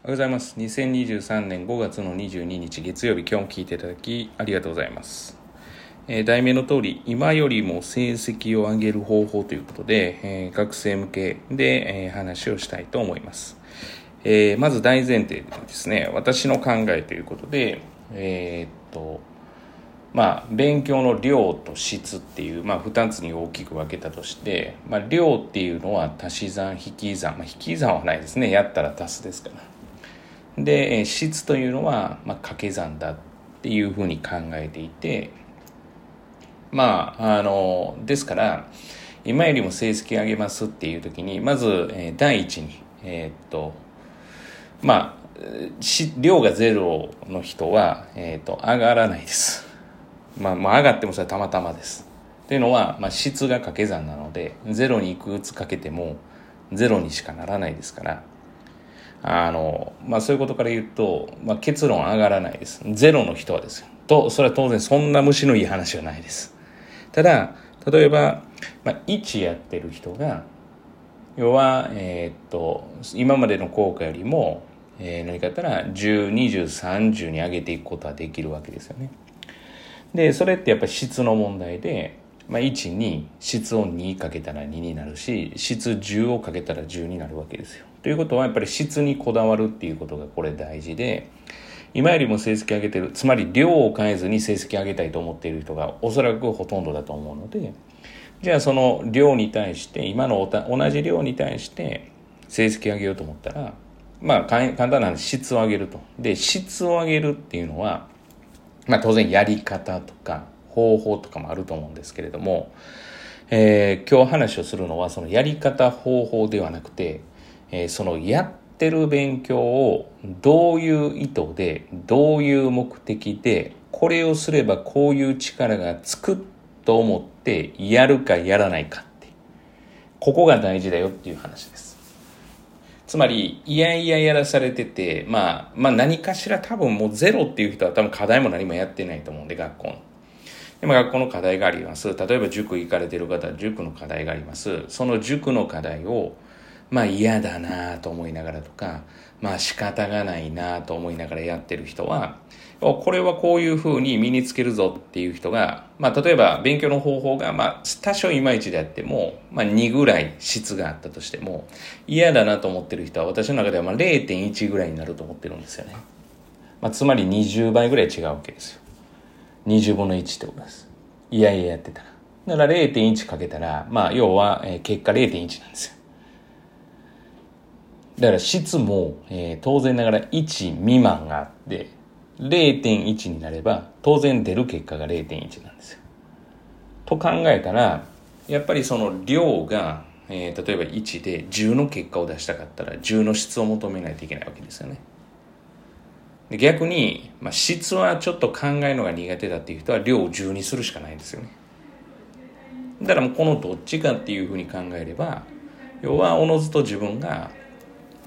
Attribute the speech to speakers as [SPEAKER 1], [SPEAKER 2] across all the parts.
[SPEAKER 1] おはようございます。2023年5月の22日月曜日、今日も聞いていただきありがとうございます。えー題名の通り、今よりも成績を上げる方法ということで、えー学生向けで、えー話をしたいと思います。えまず大前提ですね、私の考えということで、えっと、まあ、勉強の量と質っていう、まあ、2つに大きく分けたとして、まあ、量っていうのは足し算引き算、まあ、引き算はないですねやったら足すですからで質というのは、まあ、掛け算だっていうふうに考えていてまああのですから今よりも成績上げますっていう時にまず、えー第一にえーっとまあ量がゼロの人は、えーっと上がらないですまあ、まあ上がってもそれはたまたまです。っていうのは、まあ、質が掛け算なのでゼロにいくつかけてもゼロにしかならないですからあの、まあ、そういうことから言うと、まあ、結論上がらないです。ゼロの人はですよ。とそれは当然そんな虫のいい話はないです。ただ例えば、まあ、1やってる人が要は、えーっと今までの効果よりも、えー何かやったら102030に上げていくことはできるわけですよね。でそれってやっぱり質の問題で、まあ、1に質を2かけたら2になるし質10をかけたら10になるわけですよ。ということはやっぱり質にこだわるっていうことがこれ大事で今よりも成績上げてるつまり量を変えずに成績上げたいと思っている人がおそらくほとんどだと思うのでじゃあその量に対して今のおた同じ量に対して成績上げようと思ったらまあ簡単な話質を上げると。で質を上げるっていうのはまあ当然やり方とか方法とかもあると思うんですけれども、えー今日話をするのはそのやり方方法ではなくて、えーそのやってる勉強をどういう意図でどういう目的でこれをすればこういう力がつくと思ってやるかやらないかってここが大事だよっていう話です。つまり、いやいややらされてて、まあ、まあ何かしら多分もうゼロっていう人は多分課題も何もやってないと思うんで、学校の。でも学校の課題があります。例えば塾行かれてる方は塾の課題があります。その塾の課題を、まあ嫌だなと思いながらとか、まあ仕方がないなと思いながらやってる人は、これはこういうふうに身につけるぞっていう人が、まあ例えば勉強の方法が、まあ多少いまいちであっても、まあ2ぐらい質があったとしても、嫌だなと思ってる人は私の中ではまあ0.1ぐらいになると思ってるんですよね。まあつまり20倍ぐらい違うわけですよ。20分の1ってことです。いやいややってたら。だから0.1かけたら、まあ要は、えー結果0.1なんですよ。だから質も、えー当然ながら1未満があって、0.1になれば当然出る結果が0.1なんですよ。と考えたら、やっぱりその量が、えー例えば1で10の結果を出したかったら10の質を求めないといけないわけですよね。逆に、まあ、質はちょっと考えるのが苦手だっていう人は量を10にするしかないんですよね。だからもうこのどっちかっていうふうに考えれば要はおのずと自分が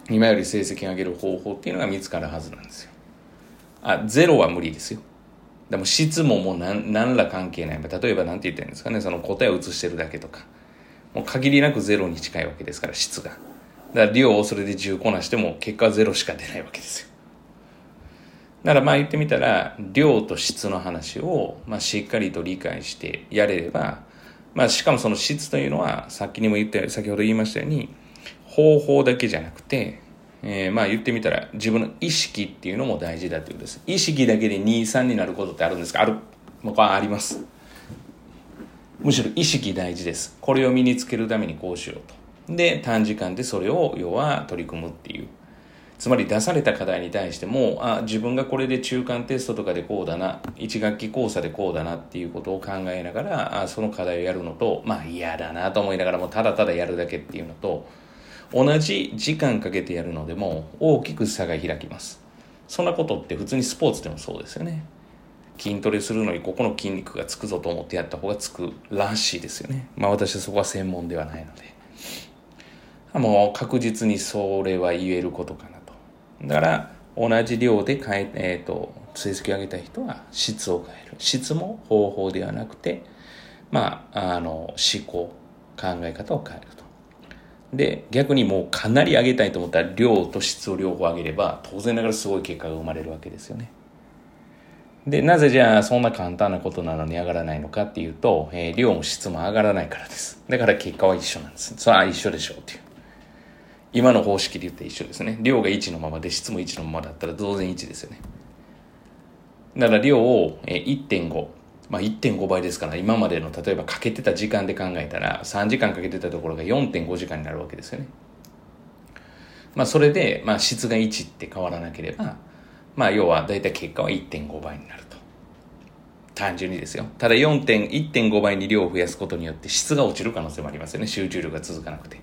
[SPEAKER 1] 今より成績を上げる方法っていうのが見つかるはずなんですよ。あゼロは無理ですよ。でも質ももう何何ら関係ない。例えば何て言ってるんですかねその答えを写してるだけとかもう限りなくゼロに近いわけですから質が。だから量をそれで10こなしても結果はゼロしか出ないわけですよ。だからまあ言ってみたら量と質の話をまあしっかりと理解してやれれば、まあ、しかもその質というのはさっきにも言った先ほど言いましたように方法だけじゃなくて、えーまあ言ってみたら自分の意識っていうのも大事だということです。意識だけで23になることってあるんですか？ある。もうこれはあります。むしろ意識大事です。これを身につけるためにこうしようと。で短時間でそれを要は取り組むっていう。つまり出された課題に対してもあ自分がこれで中間テストとかでこうだな1学期講座でこうだなっていうことを考えながらあその課題をやるのとまあ嫌だなと思いながらもただただやるだけっていうのと同じ時間かけてやるのでも大きく差が開きます。そんなことって普通にスポーツでもそうですよね。筋トレするのにここの筋肉がつくぞと思ってやった方がつくらしいですよね。まあ私はそこは専門ではないので。もう確実にそれは言えることかな。だから同じ量で変え、えー、と成績を上げた人は質を変える質も方法ではなくてまああの思考考え方を変えるとで、逆にもうかなり上げたいと思ったら量と質を両方上げれば、当然ながらすごい結果が生まれるわけですよね。で、なぜじゃあそんな簡単なことなのに上がらないのかっていうと、えー、量も質も上がらないからです。だから結果は一緒なんです。それは一緒でしょうっていう。今の方式で言って一緒ですね。量が1のままで質も1のままだったら当然1ですよね。だから量を1.5、まあ、1.5倍ですから今までの例えばかけてた時間で考えたら3時間かけてたところが4.5時間になるわけですよね。まあそれで、まあ、質が1って変わらなければ、まあ要は大体結果は1.5倍になると。単純にですよ。ただ4.1.5倍に量を増やすことによって質が落ちる可能性もありますよね。集中力が続かなくて。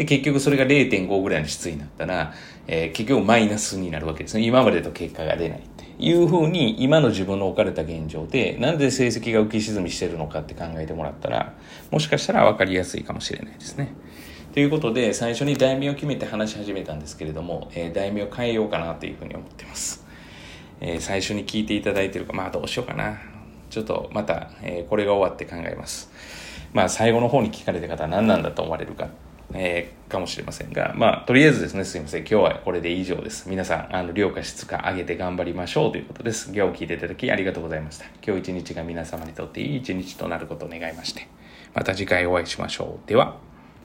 [SPEAKER 1] で、結局それが0.5ぐらいの質になったら、えー、結局マイナスになるわけですね。今までと結果が出ないっていうふうに、今の自分の置かれた現状で、なんで成績が浮き沈みしてるのかって考えてもらったら、もしかしたら分かりやすいかもしれないですね。ということで、最初に題名を決めて話し始めたんですけれども、えー、題名を変えようかなというふうに思ってます。えー、最初に聞いていただいてるか、まあどうしようかな。ちょっとまた、え、これが終わって考えます。まあ最後の方に聞かれた方は何なんだと思われるかえー、かもしれませんが、まあ、とりあえずですね、すいません。今日はこれで以上です。皆さん、あの、量価質感上げて頑張りましょうということです。今日を聞いていただきありがとうございました。今日一日が皆様にとっていい一日となることを願いまして、また次回お会いしましょう。では。